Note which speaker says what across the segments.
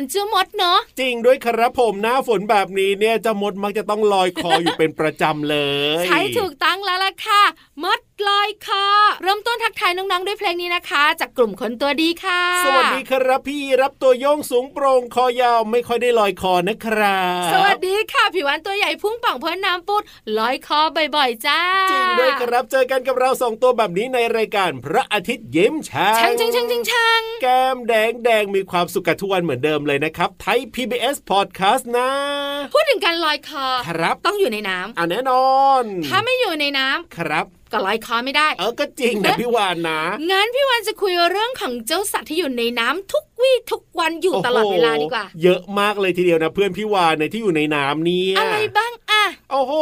Speaker 1: า
Speaker 2: รเจ้า
Speaker 3: มดเนาะ
Speaker 4: จริงด้วยครับผมหน้าฝนแบบนี้เนี่ยเจะมดมักจะต้องลอยคออยู่เป็นประจำเลย
Speaker 3: ใช้ถูกตั้งแล้วล่ะค่ะมด ลอยคอเริ่มต้นทักทายน้องๆด้วยเพลงนี้นะคะ จากกลุ่มคนตัวดีค่ะ
Speaker 4: สวัสดีครับพี่รับตัวโยงสูงโปร่งคอยาวไม่ค่อยได้ลอยคอนะครับ
Speaker 3: สวัสดีค่ะผิววันตัวใหญ่พุ่งป่องเพื่อนน้ำปุดลอยคอบ่อยๆจ้า
Speaker 4: จริงด้วยครับเจอกันกับเราสองตัวแบบนี้ในรายการพระอาทิตย์ยิ้มช่าง
Speaker 3: ช่างช่างช่างช่างช่าง
Speaker 4: แก้มแดงแดงมีความสุขกันทุกวันเหมือนเดิมเลยนะครับไทย PBS Podcast นะ
Speaker 3: พูดถึงการลอยคอ
Speaker 4: ครับ
Speaker 3: ต้องอยู่ในน้ำ
Speaker 4: อะแน่นอน
Speaker 3: ถ้าไม่อยู่ในน้ำ
Speaker 4: ครับ
Speaker 3: ก็ลอยคอไม่ได้
Speaker 4: เออก็จริงนะพี่วานนะ
Speaker 3: งั้นพี่วันจะคุยเรื่องของเจ้าสัตว์ที่อยู่ในน้ำทุกวี่ทุกวันอยู่ตลอดเวลาดีกว่า
Speaker 4: โอ้โหเยอะมากเลยทีเดียวนะเพื่อนพี่วานในยที่อยู่ในน้ำเนี่ย
Speaker 3: อะไรบ้างอะ
Speaker 4: โอ้โห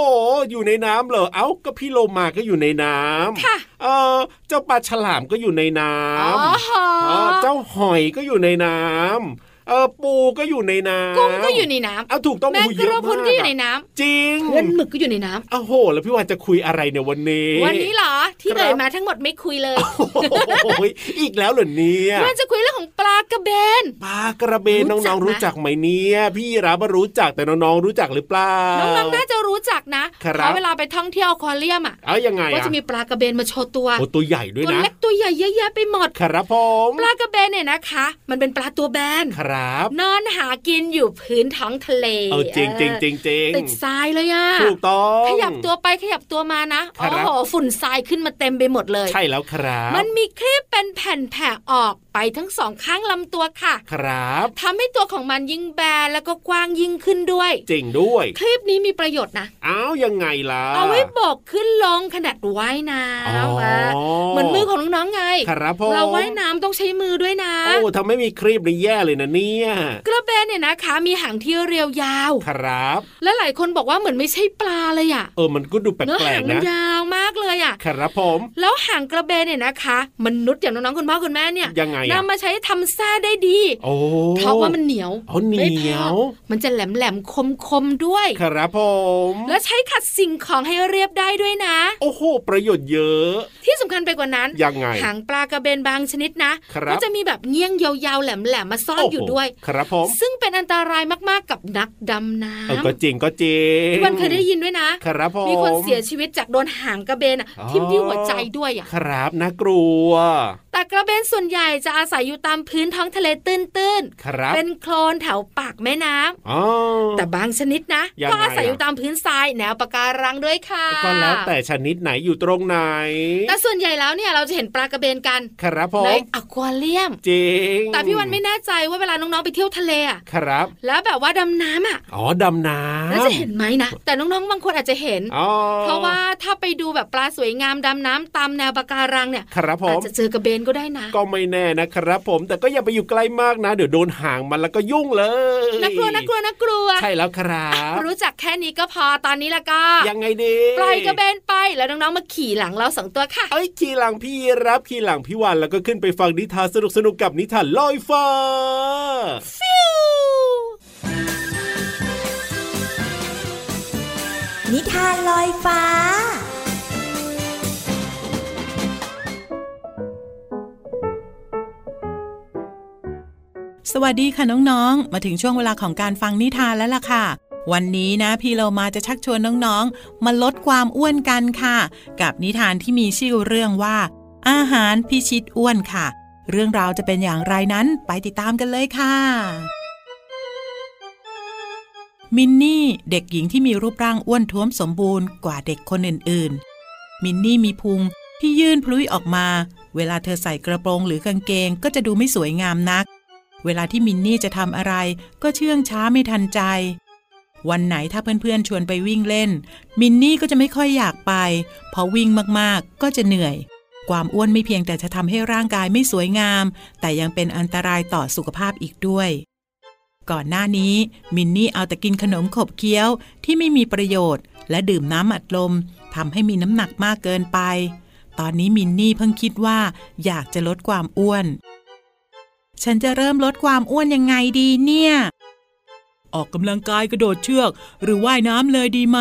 Speaker 4: อยู่ในน้ำเหรอเอ้าก็พี่โลมาก็อยู่ในน้ำ
Speaker 3: ค่ะ
Speaker 4: เออเจ้าปลาฉลามก็อยู่ในน้
Speaker 3: อ๋อำ
Speaker 4: เออเจ้าหอยก็อยู่ในน้ำ เออปูก็อยู่ในน้ำ
Speaker 3: กุ้งก็อยู่ในน้ำ
Speaker 4: เอาถูกต้อง
Speaker 3: แมง
Speaker 4: หู
Speaker 3: ก
Speaker 4: เยอะ
Speaker 3: ระพรุน
Speaker 4: มาก
Speaker 3: ก็อยู่ใน
Speaker 4: อะ
Speaker 3: น้ำ
Speaker 4: จริง
Speaker 3: เพื่อนหมึกก็อยู่ในน้ำ
Speaker 4: โอ้โห แล้วพี่วานจะคุยอะไรเนี่ยวันนี้
Speaker 3: วันนี้เหรอที่
Speaker 4: ครับ
Speaker 3: เอ่ยมาทั้งหมดไม่คุยเลย
Speaker 4: โอ้โหอีกแล้วเหรอเนี่ย
Speaker 3: มันจะคุยเรื่องของปลากระเบน
Speaker 4: ปลากระเบน
Speaker 3: รู้จั
Speaker 4: น้
Speaker 3: ก
Speaker 4: อง
Speaker 3: ไหม
Speaker 4: ๆรู้จักไหมเนี่ยพี่รับว่ารู้จักแต่น้องๆรู้จักหรือเปล่า
Speaker 3: น้องๆน่าจะรู้จักนะครับเพราะเวลาไปท่องเที่ยวอควาเรียมอะ
Speaker 4: เอายังไง
Speaker 3: ก็
Speaker 4: อะ
Speaker 3: จะมีปลากระเบนมาโชว์ตัว
Speaker 4: โอ้ตัวใหญ่ด้วย
Speaker 3: ตัว
Speaker 4: นะ
Speaker 3: เล็กตัวใหญ่เยอะแยะไปหมด
Speaker 4: ครับผม
Speaker 3: ปลากระเบนเนี่ยนะคะ มันเป็นปลาตัวแบน
Speaker 4: ครับ
Speaker 3: นอนหากินอยู่พื้นท้องทะเล
Speaker 4: เออจริงจริงจริงจริง
Speaker 3: ติดทรายเลยอะ
Speaker 4: ถูกต้อง
Speaker 3: ขยับตัวไปขยับตัวมานะ
Speaker 4: ครั
Speaker 3: โอ้
Speaker 4: บ
Speaker 3: โหฝุ่นทรายขึ้นมาเต็มไปหมดเลย
Speaker 4: ใช่แล้วครับ
Speaker 3: มันมีครีบเป็นแผ่นแผ่ออกไปทั้งสองข้างลำตัวค่ะ
Speaker 4: ครับ
Speaker 3: ทำให้ตัวของมันยิ่งแบนแล้วก็กว้างยิ่งขึ้นด้วย
Speaker 4: จริงด้วย
Speaker 3: คลิปนี้มีประโยชน์นะ
Speaker 4: อ้าวยังไงล่ะ
Speaker 3: เอาไว้โบอกขึ้นลงขนาดว่ายน้
Speaker 4: อ๋อำ
Speaker 3: อะเหมือนมือของน้องๆไง
Speaker 4: ครับผม
Speaker 3: เราว่ายน้ำต้องใช้มือด้วยนะ
Speaker 4: โอ้ทำไม่มีครีบนี่แย่เลยนะเนี่ย
Speaker 3: กระเบนเนี่ยนะคะ มีหางที่เรียวยาว
Speaker 4: ครับ
Speaker 3: และหลายคนบอกว่าเหมือนไม่ใช่ปลาเลยอะ
Speaker 4: เออ มันก็ดูแป
Speaker 3: เนื้อ
Speaker 4: ล
Speaker 3: หากง
Speaker 4: ๆ
Speaker 3: มัน
Speaker 4: นะ
Speaker 3: ยาวมาก เลยอะ
Speaker 4: ครับผม
Speaker 3: แล้วหางกระเบนเนี่ยนะคะ มนุษย์อย่างน้องๆคุณพ่อคุณแม่เนี่ย
Speaker 4: ยังไงอะ
Speaker 3: นำมาใช้ทำแส้ได้ดี
Speaker 4: โอ้
Speaker 3: เพราะว่ามันเหนียว
Speaker 4: อ๋อเหนี
Speaker 3: ไม่พ
Speaker 4: ย
Speaker 3: อ
Speaker 4: ว
Speaker 3: มันจะแหลมแหลมคมคมๆด้วย
Speaker 4: ครับผม
Speaker 3: และใช้ขัดสิ่งของให้เรียบได้ด้วยนะ
Speaker 4: โอ้โห ประโยชน์เยอะ
Speaker 3: ที่สำคัญไปกว่านั้น
Speaker 4: ยังไง
Speaker 3: หางปลากระเบนบางชนิดนะครับก็จะมีแบบเงี้ยงยาวๆแหลมๆมาซ่อนอยู่ด้วย
Speaker 4: โโหครับผม
Speaker 3: ซึ่งเป็นอันตรายมากๆกับนักดำน้
Speaker 4: เออก็จริงก็จริงำ
Speaker 3: พี่วันเคยได้ยินด้วยนะ
Speaker 4: ครับผม
Speaker 3: มีคนเสียชีวิตจากโดนหางกระเบนนอะทิ่มที่หัวใจด้วยอะ
Speaker 4: ครับน่ากลัว
Speaker 3: แต่กระเบนส่วนใหญ่จะอาศัยอยู่ตามพื้นท้องทะเลตื้น
Speaker 4: ครับ
Speaker 3: ๆเป็นโคลนแถวปากแม่น้ำ
Speaker 4: อ๋อ
Speaker 3: แต่บางชนิดนะ
Speaker 4: ยังไง
Speaker 3: ก็อาศัย
Speaker 4: อะ
Speaker 3: อยู่ตามพื้นทรายแนวปะการังด้วยค่ะ
Speaker 4: ก็แล้วแต่ชนิดไหนอยู่ตรงไหน
Speaker 3: แต่ส่วนใหญ่แล้วเนี่ยเราจะเห็นปลากระเบนกัน
Speaker 4: ครับผ
Speaker 3: ใน
Speaker 4: ม
Speaker 3: อควาเรียม
Speaker 4: จริง
Speaker 3: แต่พี่วันไม่แน่ใจว่าเวลาน้องๆไปเที่ยวทะเลอะ
Speaker 4: ครับ
Speaker 3: แล้วแบบว่าดำน้ำอะ
Speaker 4: อ๋อดำน้ำ
Speaker 3: แล้วจะเห็นไหมนะแต่น้องๆบางคนอาจจะเห็น
Speaker 4: อ๋อ
Speaker 3: เพราะว่าถ้าไปดูแบบปลาสวยงามดำน้ำตามแนวปะการังเนี่ย
Speaker 4: ครับผ
Speaker 3: อาจ
Speaker 4: ม
Speaker 3: จะเจอกระเบนก็ได้นะ
Speaker 4: ก็ไม่แน่นะครับ ผมแต่ก็อย่าไปอยู่ใกล้มากนะ เดี๋ยวโดนห่างมันแล้วก็ยุ่งเลย
Speaker 3: น่ากลัวน่ากลัวน่ากลัว
Speaker 4: ใช่แล้วครับ
Speaker 3: รู้จักแค่นี้ก็พอตอนนี้ละก็
Speaker 4: ยังไงดี
Speaker 3: ปล่อยกระเบนไปแล้วน้องๆมาขี่หลังเราสองตัวค่ะ
Speaker 4: เอ้ยขี่หลังพี่รับขี่หลังพี่วันแล้วก็ขึ้นไปฟังนิทานสนุกสนุกๆกับนิทานลอยฟ้า
Speaker 3: ฟิว
Speaker 5: นิทานลอยฟ้า
Speaker 6: สวัสดีค่ะน้องๆ มาถึงช่วงเวลาของการฟังนิทานแล้วล่ะค่ะ วันนี้นะพี่เรามาจะชักชวนน้องๆ มาลดความอ้วนกันค่ะ กับนิทานที่มีชื่อเรื่องว่า อาหารพิชิตอ้วนค่ะ เรื่องราวจะเป็นอย่างไรนั้นไปติดตามกันเลยค่ะ มินนี่เด็กหญิงที่มีรูปร่างอ้วนท้วมสมบูรณ์กว่าเด็กคนอื่นๆ มินนี่มีพุงที่ยื่นพลุยออกมา เวลาเธอใส่กระโปรงหรือกางเกงก็จะดูไม่สวยงามนัก เวลาที่มินนี่จะทำอะไร ก็เชื่องช้าไม่ทันใจ วันไหนถ้าเพื่อนๆชวนไปวิ่งเล่น มินนี่ก็จะไม่ค่อยอยากไปเพราะวิ่งมากๆ ก็จะเหนื่อย ความอ้วนไม่เพียงแต่จะทำให้ร่างกายไม่สวยงาม แต่ยังเป็นอันตรายต่อสุขภาพอีกด้วย ก่อนหน้านี้ มินนี่เอาแต่กินขนมขบเคี้ยวที่ไม่มีประโยชน์ และดื่มน้ำอัดลมทำให้มีน้ำหนักมากเกินไป ตอนนี้มินนี่เพิ่งคิดว่าอยากจะลดความอ้วน ฉันจะเริ่มลดความอ้วนยังไงดีเนี่ย ออกกำลังกายกระโดดเชือก หรือว่ายน้ำเลยดีไหม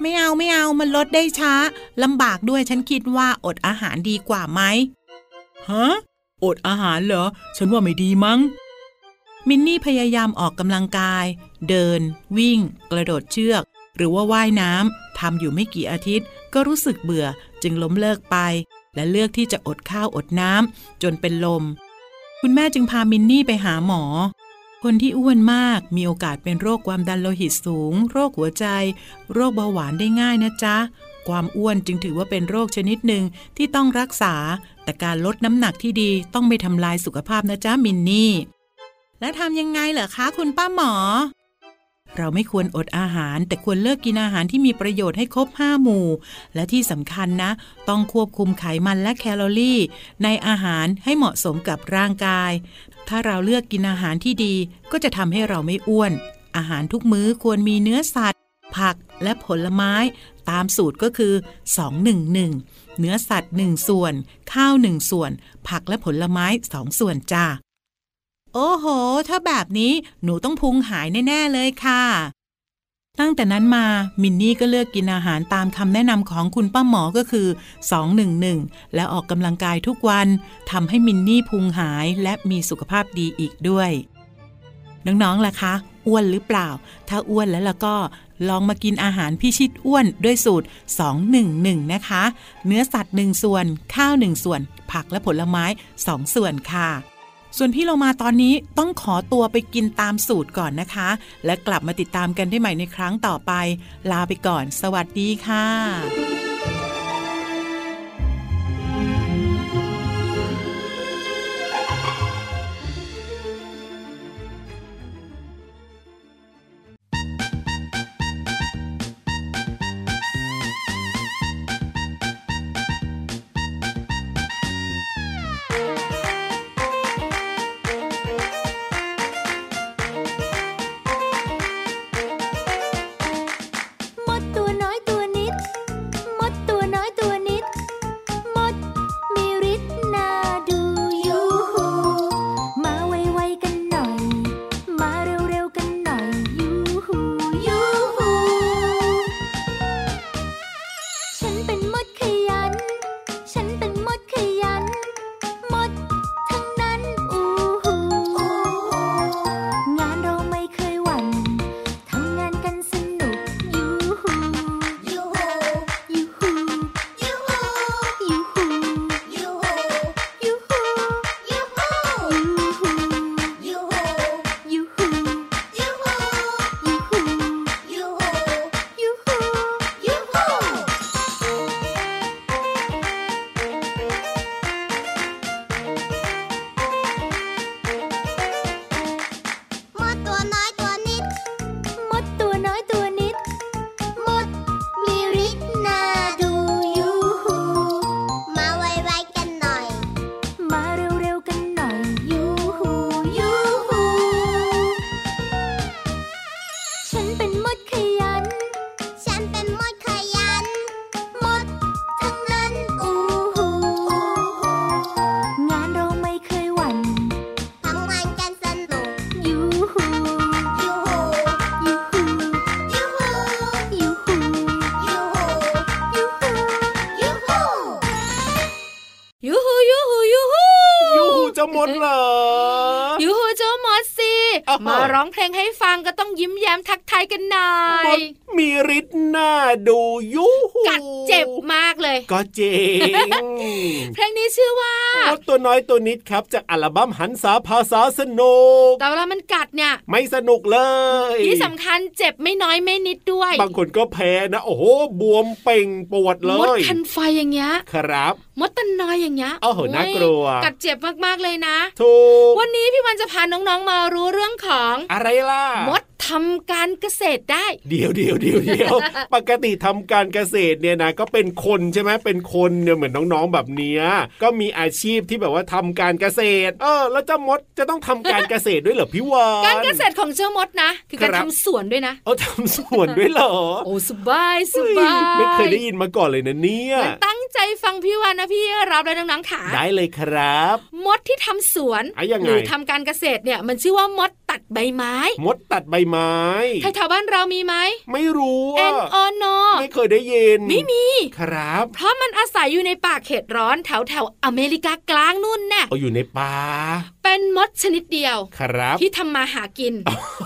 Speaker 6: ไม่เอาไม่เอามันลดได้ช้าลำบากด้วยฉันคิดว่าอดอาหารดีกว่าไหมฮะอดอาหารเหรอ ฉันว่าไม่ดีมั้ง มินนี่พยายามออกกำลังกาย เดิน วิ่ง กระโดดเชือก หรือว่าว่ายน้ำทำอยู่ไม่กี่อาทิตย์ ก็รู้สึกเบื่อจึงล้มเลิกไป และเลือกที่จะอดข้าวอดน้ำจนเป็นลม คุณแม่จึงพามินนี่ไปหาหมอ คนที่อ้วนมากมีโอกาสเป็นโรคความดันโลหิตสูง โรคหัวใจ โรคเบาหวานได้ง่ายนะจ๊ะ ความอ้วนจึงถือว่าเป็นโรคชนิดหนึ่งที่ต้องรักษา แต่การลดน้ำหนักที่ดีต้องไม่ทำลายสุขภาพนะจ๊ะมินนี่ และทำยังไงเหรอคะคุณป้าหมอ เราไม่ควรอดอาหาร แต่ควรเลิกกินอาหารที่มีประโยชน์ให้ครบห้าหมู่ และที่สำคัญนะ ต้องควบคุมไขมันและแคลอรี่ ในอาหารให้เหมาะสมกับร่างกาย ถ้าเราเลือกกินอาหารที่ดี ก็จะทำให้เราไม่อ้วน อาหารทุกมื้อควรมีเนื้อสัตว์ ผักและผลไม้ ตามสูตรก็คือ 211 เนื้อสัตว์ 1 ส่วน ข้าว 1 ส่วน ผักและผลไม้ 2 ส่วนจ้า โอ้โห ถ้าแบบนี้หนูต้องพุงหายแน่ ๆ เลยค่ะ ตั้งแต่นั้นมามินนี่ก็เลือกกินอาหารตามคำแนะนำของคุณป้าหมอก็คือ 211 และออกกำลังกายทุกวันทำให้มินนี่พุงหายและมีสุขภาพดีอีกด้วยน้องๆล่ะคะ อ้วนหรือเปล่า ถ้าอ้วนแล้วล่ะก็ลองมากินอาหารพิชิตอ้วนด้วยสูตร 211 นะคะ เนื้อสัตว์ 1 ส่วน ข้าว 1 ส่วน ผักและผลไม้ 2 ส่วนค่ะ ส่วนพี่เรามาตอนนี้ต้องขอตัวไปกินตามสูตรก่อนนะคะ และกลับมาติดตามกันได้ใหม่ในครั้งต่อไป ลาไปก่อน สวัสดีค่ะ
Speaker 3: ทักทายกันหน่อ
Speaker 4: ม
Speaker 3: ย
Speaker 4: ดมีฤทธิ์หน้าดูยุหู
Speaker 3: กัดเจ็บมากเลย
Speaker 4: ก็เจ๋ง
Speaker 3: เพลงนี้ชื่อว่า
Speaker 4: มดตัวน้อยตัวนิดครับจากอัลบั้มหันษาภาษาสนุก
Speaker 3: แต่เวลามันกัดเนี่ย
Speaker 4: ไม่สนุกเลย
Speaker 3: ที่สำคัญเจ็บไม่น้อยไม่นิดด้วย
Speaker 4: บางคนก็แพ้นะ โอ้โหบวมเป่งปวดเล
Speaker 3: มด
Speaker 4: ย
Speaker 3: คันไฟอย่างเงี้ย
Speaker 4: ครับ
Speaker 3: มดตันน้อยอย่างเงี้ย
Speaker 4: โอ้โหน่ากลัว
Speaker 3: กัดเจ็บมากๆเลยนะ
Speaker 4: ถูก
Speaker 3: วันนี้พี่วันจะพาน้องๆมารู้เรื่องของ
Speaker 4: อะไรล่ะ
Speaker 3: มดทำการเกษตรได้
Speaker 4: เดี๋ยวเดี๋ยวเดี๋ยวเดี๋ยวปกติทำการเกษตรเนี่ยนะก็เป็นคนใช่ไหมเป็นคนเนี่ยเหมือนน้องๆแบบเนี้ยก็มีอาชีพที่แบบว่าทำการเกษตร เออ แล้วเจ้ามดจะต้องทำการเกษตรด้วยเหรอพี่วาน
Speaker 3: การเกษตรของเจ้ามดนะ คือการ
Speaker 4: ครับ
Speaker 3: ทำสวนด้วยนะ
Speaker 4: เอาทำสวนด้วยเหรอ
Speaker 3: โอ้สบายส
Speaker 4: เฮ้ย
Speaker 3: บาย
Speaker 4: ไม่เคยได้ยินมาก่อนเลยนะเนี่ย
Speaker 3: งั้นตั้งใจฟังพี่วันนะพี่รับเลยน้องๆขา
Speaker 4: ได้เลยครับ
Speaker 3: มดที่ทำสวน
Speaker 4: อะยังไง
Speaker 3: หรือทำการเกษตรเนี่ยมันชื่อว่ามด ตัดใบไม้
Speaker 4: มดตัดใบไม้
Speaker 3: แถวๆบ้านเรามีไหม
Speaker 4: ไม่รู้
Speaker 3: เอ็
Speaker 4: อะ
Speaker 3: นอโน
Speaker 4: ไม่เคยได้ยิน
Speaker 3: ไม่มี
Speaker 4: ครับ
Speaker 3: เพราะมันอาศัยอยู่ในป่าเขตร้อนแถวแถวๆอเมริกากลางนู่นแน่
Speaker 4: เอาอยู่ในป่า
Speaker 3: เป็นมดชนิดเดียว
Speaker 4: ครับ
Speaker 3: ที่ทำมาหากิน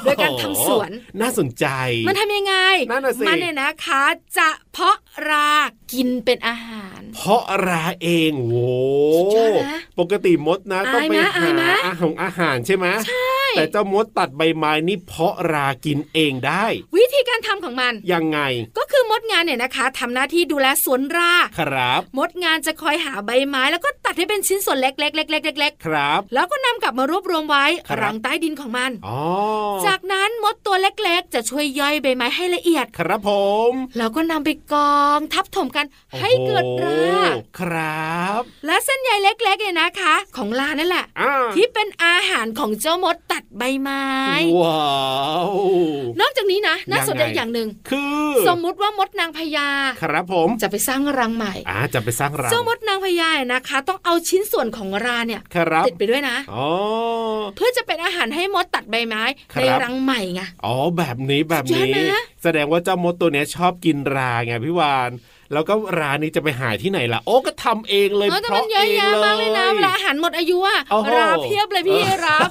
Speaker 3: โดยการทำสวน
Speaker 4: น่าสนใจ
Speaker 3: มันทำยังไง
Speaker 4: นั่นน่ะสิ
Speaker 3: มัเนี่ยนะคะ จะเพาะรากินเป็นอาหาร
Speaker 4: เพราะราเองโว้
Speaker 3: สุดยอดนะ
Speaker 4: ปกติมดนะต้องไป
Speaker 3: อาย
Speaker 4: หา
Speaker 3: ไหมอายไหม
Speaker 4: อาหารอาหารใช่ไหมใช่แต่เจ้ามดตัดใบไม้นี่เพาะรากินเองได้
Speaker 3: วิธีการทำของมัน
Speaker 4: ยังไง
Speaker 3: ก็คือมดงานเนี่ยนะคะทำหน้าที่ดูแลสวนรา
Speaker 4: ครับ
Speaker 3: มดงานจะคอยหาใบไม้แล้วก็ตัดให้เป็นชิ้นส่วนเล็กๆๆๆๆ
Speaker 4: ครับ
Speaker 3: แล้วก็นำกลับมารวบรวมไว้
Speaker 4: ครับ
Speaker 3: รังใต้ดินของมัน
Speaker 4: อ๋อ
Speaker 3: จากนั้นมดตัวเล็กๆ จะช่วยย่อยใบไม้ให้ละเอียด
Speaker 4: ครับผม
Speaker 3: แล้วก็นำไปกองทับถมกันให้เกิดรา
Speaker 4: โอ้โหครับ
Speaker 3: และเส้นใยเล็กๆเนี่ยนะคะ ของลานั่นแหละ
Speaker 4: อ่า
Speaker 3: ที่เป็นอาหารของเจ้ามดตัดใบไม้
Speaker 4: ว้าว
Speaker 3: นอกจากนี้นะน่าสนใจ
Speaker 4: ยังไง
Speaker 3: อย่างหนึ่ง
Speaker 4: คือ
Speaker 3: สมมุติว่ามดนางพญา
Speaker 4: ครับผม
Speaker 3: จะไปสร้างรังใหม่
Speaker 4: อ่าจะไปสร้างรัง
Speaker 3: เจ้ามดนางพญาเนี่ยนะคะ ต้องเอาชิ้นส่วนของราเนี่ย
Speaker 4: ครับ
Speaker 3: ติดไปด้วยนะ
Speaker 4: อ๋อ
Speaker 3: เพื่อจะเป็นอาหารให้มดตัดใบไม้
Speaker 4: ครับ
Speaker 3: ในรังใหม่ไง
Speaker 4: อ๋อแบบนี้แบบ
Speaker 3: สุด
Speaker 4: นี้
Speaker 3: ยอดนะ
Speaker 4: แสดงว่าเจ้ามดตัวเนี้ยชอบกินราไงพี่วาน แล้วก็รานี้จะไปหาที่ไหนล่ะ โอ้ก็ทำเองเลย
Speaker 3: เออแต่
Speaker 4: เพ
Speaker 3: มัน
Speaker 4: ราะ
Speaker 3: เยอะ
Speaker 4: เอง
Speaker 3: แยะ
Speaker 4: เล
Speaker 3: มากเลยนะ
Speaker 4: ย
Speaker 3: เวลาอาหารหมดอายุอะ
Speaker 4: โอ้โห
Speaker 3: ราเพียบเลยพี่รับ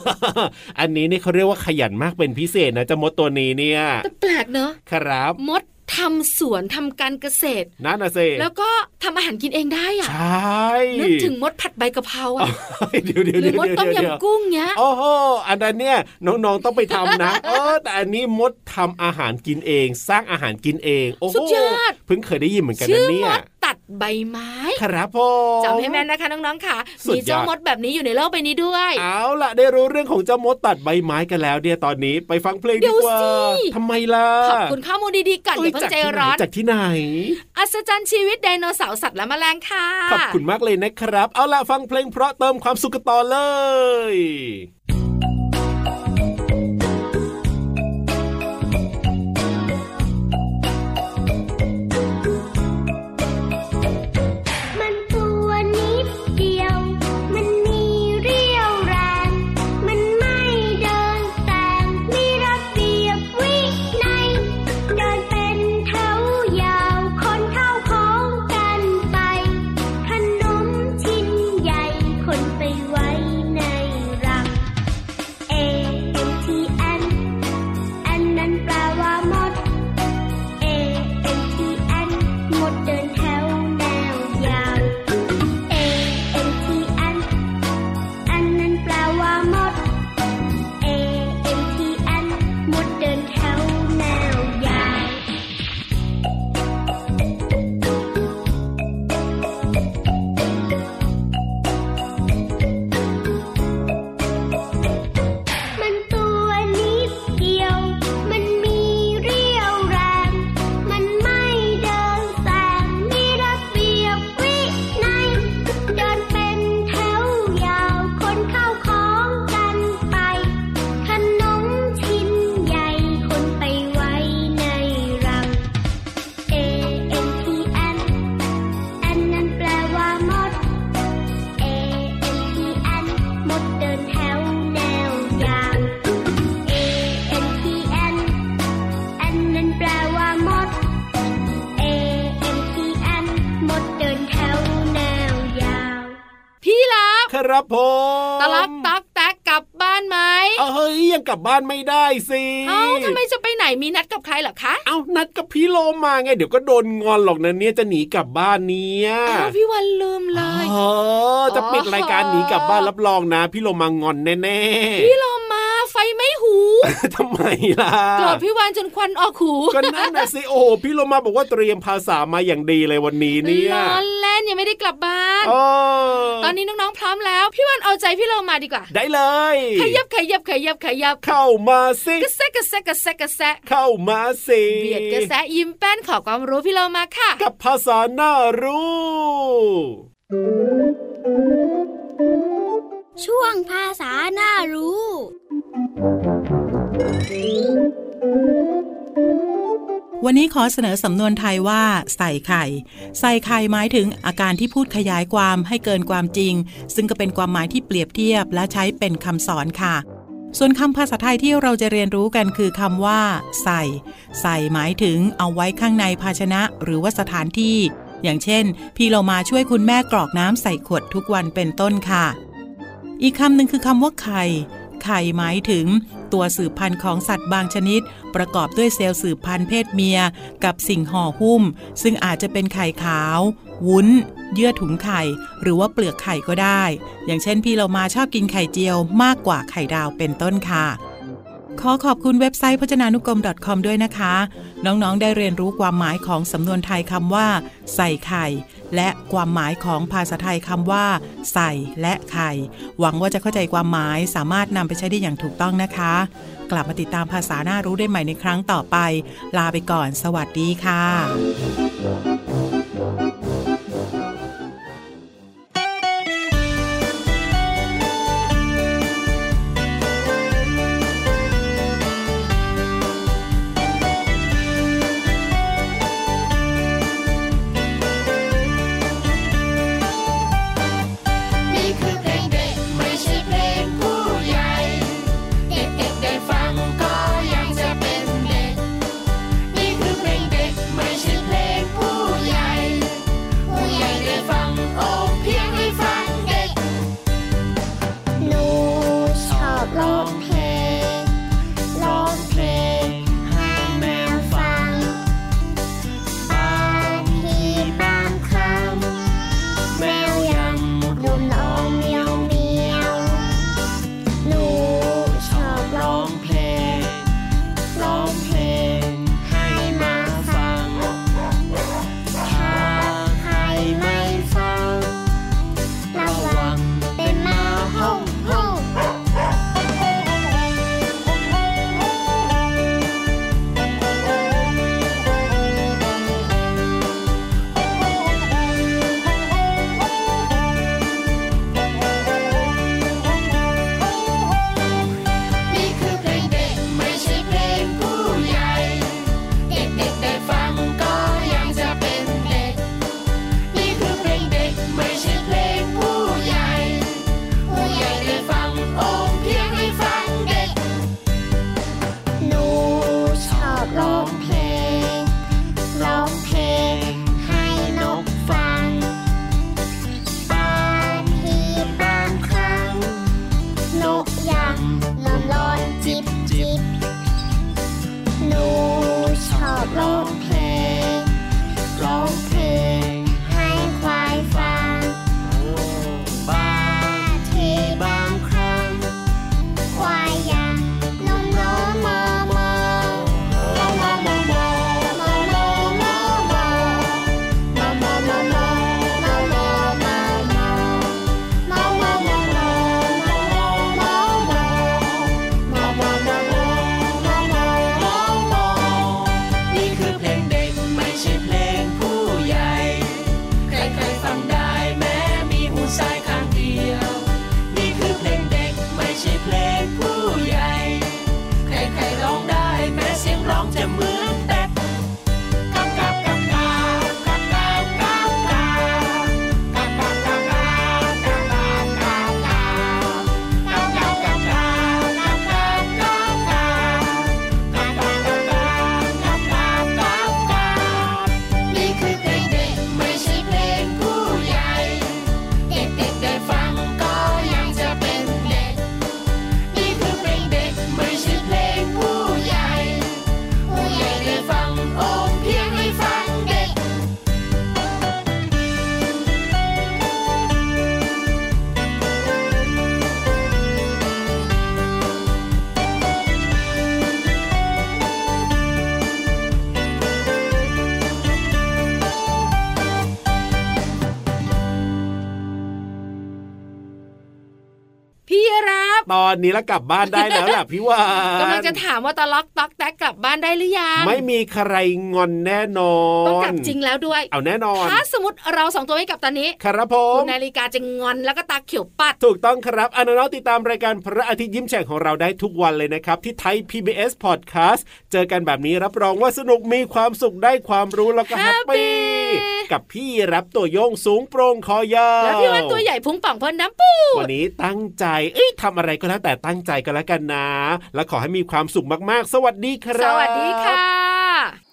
Speaker 4: อันนี้นี่เขาเรียกว่าขยันมากเป็นพิเศษนะเจ้ามดตัวนี้เนี่ย
Speaker 3: แต่แปลกเนอะ
Speaker 4: ครับ
Speaker 3: มด ทำสวนทำการเกษตร
Speaker 4: นั่นนะสิ
Speaker 3: แล้วก็ทำอาหารกินเองได้อะ
Speaker 4: ใช่
Speaker 3: นึกถึงมดผัดใบกะเพราอะ
Speaker 4: เดี๋ยวเดี๋ยว
Speaker 3: หรื
Speaker 4: เดี๋
Speaker 3: อ
Speaker 4: ยว
Speaker 3: มดต้ม
Speaker 4: เดี๋ยวเดี๋ยว
Speaker 3: ยำกุ้งเนี้ย
Speaker 4: โอ้โหอันนั้นเนี่ยน้องๆต้องไปทำนะเออแต่อันนี้มดทำอาหารกินเอง สร้างอาหารกินเอง โอ้โห
Speaker 3: สุดยอด
Speaker 4: เพิ่งเคยได้ยินเหมือนกัน
Speaker 3: ชื่
Speaker 4: นะ
Speaker 3: อ
Speaker 4: เนี่
Speaker 3: ม
Speaker 4: ย
Speaker 3: ด ตัดใบไม้
Speaker 4: ครับผม
Speaker 3: จำให้แม่นนะคะน้องๆค่ะ
Speaker 4: สุดยอด
Speaker 3: มีเจ้ามดแบบนี้อยู่ในโลกใบนี้ด้วย
Speaker 4: เอาล่ะได้รู้เรื่องของเจ้ามดตัดใบไม้กันแล้วเนี่ยตอนนี้ไปฟังเพลง
Speaker 3: เดี๋
Speaker 4: ดี
Speaker 3: ยว
Speaker 4: กว่า
Speaker 3: สิ
Speaker 4: ทำไมล่ะ
Speaker 3: ขอบคุณข้อมูลดีๆก่อนอย่าเพิ่ง
Speaker 4: จาก
Speaker 3: ใจ
Speaker 4: ที่ไหน
Speaker 3: ร้อน
Speaker 4: จากที่ไหน
Speaker 3: อัศจรรย์ชีวิตไดโนเสาร์สัตว์และแมลงค่ะ
Speaker 4: ขอบคุณมากเลยนะครับ เอาล่ะฟังเพลงเพราะเติมความสุขกันต่อเลย
Speaker 2: ไม่ได้
Speaker 4: สิ
Speaker 3: เอ้าทำไมจะไปไหนมีนัดกับใครเหรอคะ
Speaker 4: เอานัดกับพี่โลมาไง เดี๋ยวก็โดนงอนหรอกนะเนี่ยจะหนีกลับบ้านเนี่ย
Speaker 3: อ้าวพี่วันลืมเลย
Speaker 4: เออจะปิดรายการหนีกลับบ้านรับรองนะ พี่โลมางอนแน่ๆ
Speaker 3: พี่โลมาไฟไม่หู
Speaker 4: ทำไมล่ะ
Speaker 3: โกรธพี่วันจนควันออกหู
Speaker 4: ก็นั่นนะสิโอ้โหพี่โลมาบอกว่าเตรียมภาษามาอย่างดีเลยวันนี้เนี่ย
Speaker 3: ล้อเล่น ยังไม่ได้กลับบ้าน
Speaker 4: โอ้
Speaker 3: ตอนนี้น้องๆพร้อมแล้ว พี่วันเอาใจพี่โลมาดีกว่า
Speaker 4: ได้เลย
Speaker 3: ขยับขยับขยับขยับ
Speaker 4: เข้ามาสิ
Speaker 3: กระแซะกระแซะกระแซะกระแซะ
Speaker 4: เข้ามาสิ
Speaker 3: เบียดกระแซะยิ้มแป้นขอความรู้พี่โลมาค่ะ
Speaker 4: กับภาษาหน้ารู้
Speaker 2: ช่วงภาษาหน้ารู้
Speaker 6: วันนี้ขอเสนอสำนวนไทยว่า ใส่ไข่ ใส่ไข่หมายถึงอาการที่พูดขยายความให้เกินความจริง ซึ่งก็เป็นความหมายที่เปรียบเทียบและใช้เป็นคำสอนค่ะ ส่วนคำภาษาไทยที่เราจะเรียนรู้กันคือคำว่า ใส่ ใส่หมายถึงเอาไว้ข้างในภาชนะ หรือว่าสถานที่ อย่างเช่น พี่เรามาช่วยคุณแม่กรอกน้ำใส่ขวดทุกวันเป็นต้นค่ะ อีกคำหนึ่งคือคำว่าไข่ ไข่หมายถึง ตัวสืบพันธุ์ของสัตว์บางชนิด ประกอบด้วยเซลล์สืบพันธุ์เพศเมีย กับสิ่งห่อหุ้ม ซึ่งอาจจะเป็นไข่ขาว วุ้น เยื่อถุงไข่ หรือว่าเปลือกไข่ก็ได้ อย่างเช่นพี่เรามาชอบกินไข่เจียวมากกว่าไข่ดาวเป็นต้นค่ะขอขอบคุณเว็บไซต์พจนานุกรม .com ด้วยนะคะ น้องๆ ได้เรียนรู้ความหมายของสำนวนไทยคำว่า ใส่ไข่ และความหมายของภาษาไทยคำว่า ใส่และไข่ หวังว่าจะเข้าใจความหมายสามารถนำไปใช้ได้อย่างถูกต้องนะคะ กลับมาติดตามภาษาหน้ารู้ได้ใหม่ในครั้งต่อไป ลาไปก่อน สวัสดีค่ะ้
Speaker 7: องจะมือ
Speaker 4: ตอนนี้แล้วกลับบ้านได้แล้วล่ะพี่วัน
Speaker 3: กำลังจะถามว่าตะล็อกต๊อกแต๊กกลับบ้านได้หรือยัง
Speaker 4: ไม่มีใครงอนแน่นอน
Speaker 3: ต้องกลับจริงแล้วด้วย
Speaker 4: เอาแน่นอน
Speaker 3: ถ้าสมมติเราสองตัวไม่กลับตอนนี้
Speaker 4: ครับผมคุ
Speaker 3: ณนาฬิกาจะงอนแล้วก็ตาเขียวปัด
Speaker 4: ถูกต้องครับอันน้องๆติดตามรายการพระอาทิตย์ยิ้มแฉ่งของเราได้ทุกวันเลยนะครับที่ไทย PBS Podcast เจอกันแบบนี้รับรองว่าสนุกมีความสุขได้ความรู้แล้วก็แฮปปี้
Speaker 3: Happy
Speaker 4: กับพี่รับตัวโยงสูงโปร่งคอยาว
Speaker 3: แล้วพี่วันตัวใหญ่พุงป่องพ่นน้ำปู
Speaker 4: วันนี้ตั้งใจเอ้ยทำอะไรก็แล้วแต่ตั้งใจกันแล้วกันนะ และขอให้มีความสุขมากๆ สวัสดีครับ
Speaker 3: ส
Speaker 2: วัสดีค่ะ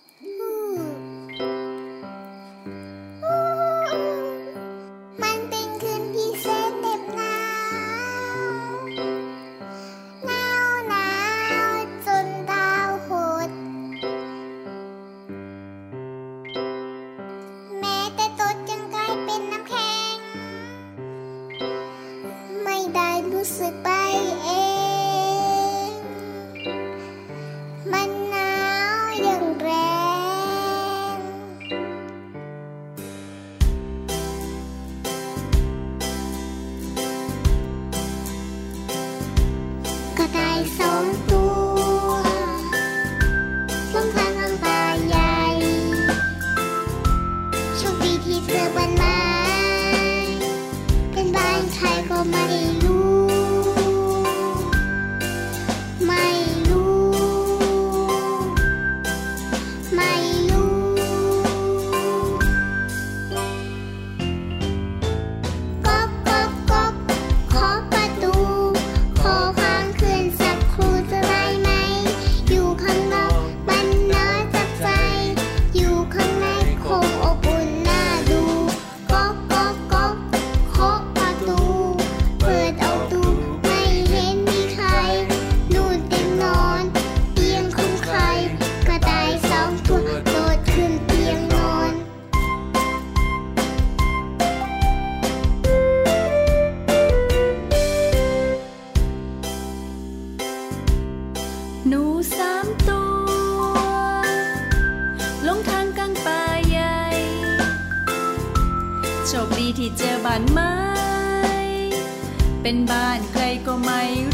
Speaker 2: เป็น
Speaker 5: บ้านใครก็ไม่รู้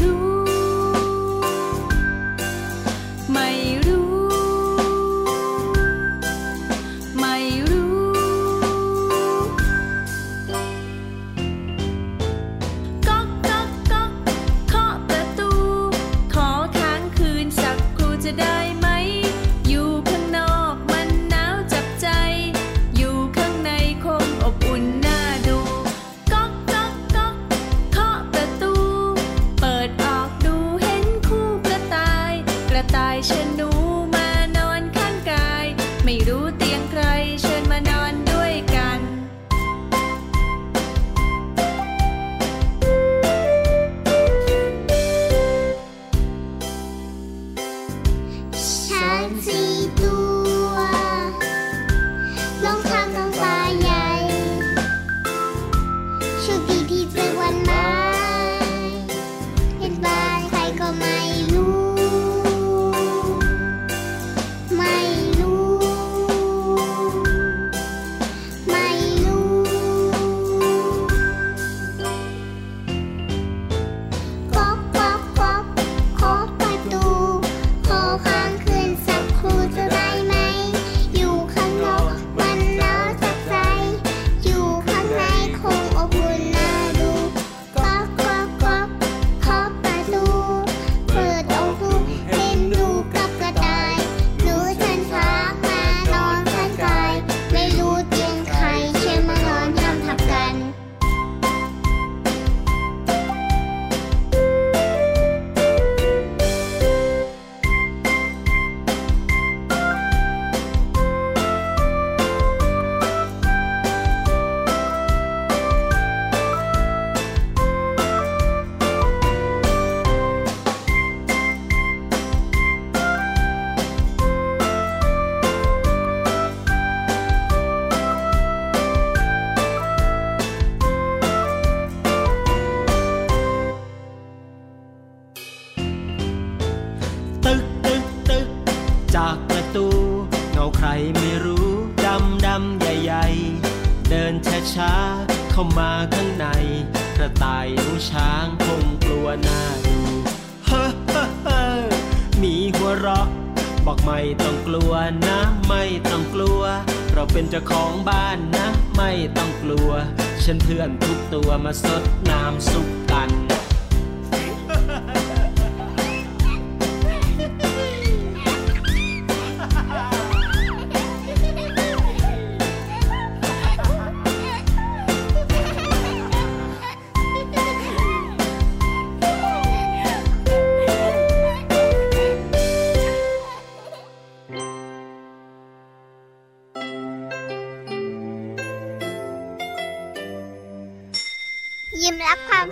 Speaker 5: ช้าง
Speaker 2: บอกไม่ต้องก
Speaker 8: ลัวนะ ไม่ต้องกลัว เราเป็นเจ้าของบ้านนะ ไม่ต้องกลัว ฉันเพื่อนทุกตัวมาสดน้ำสุกกัน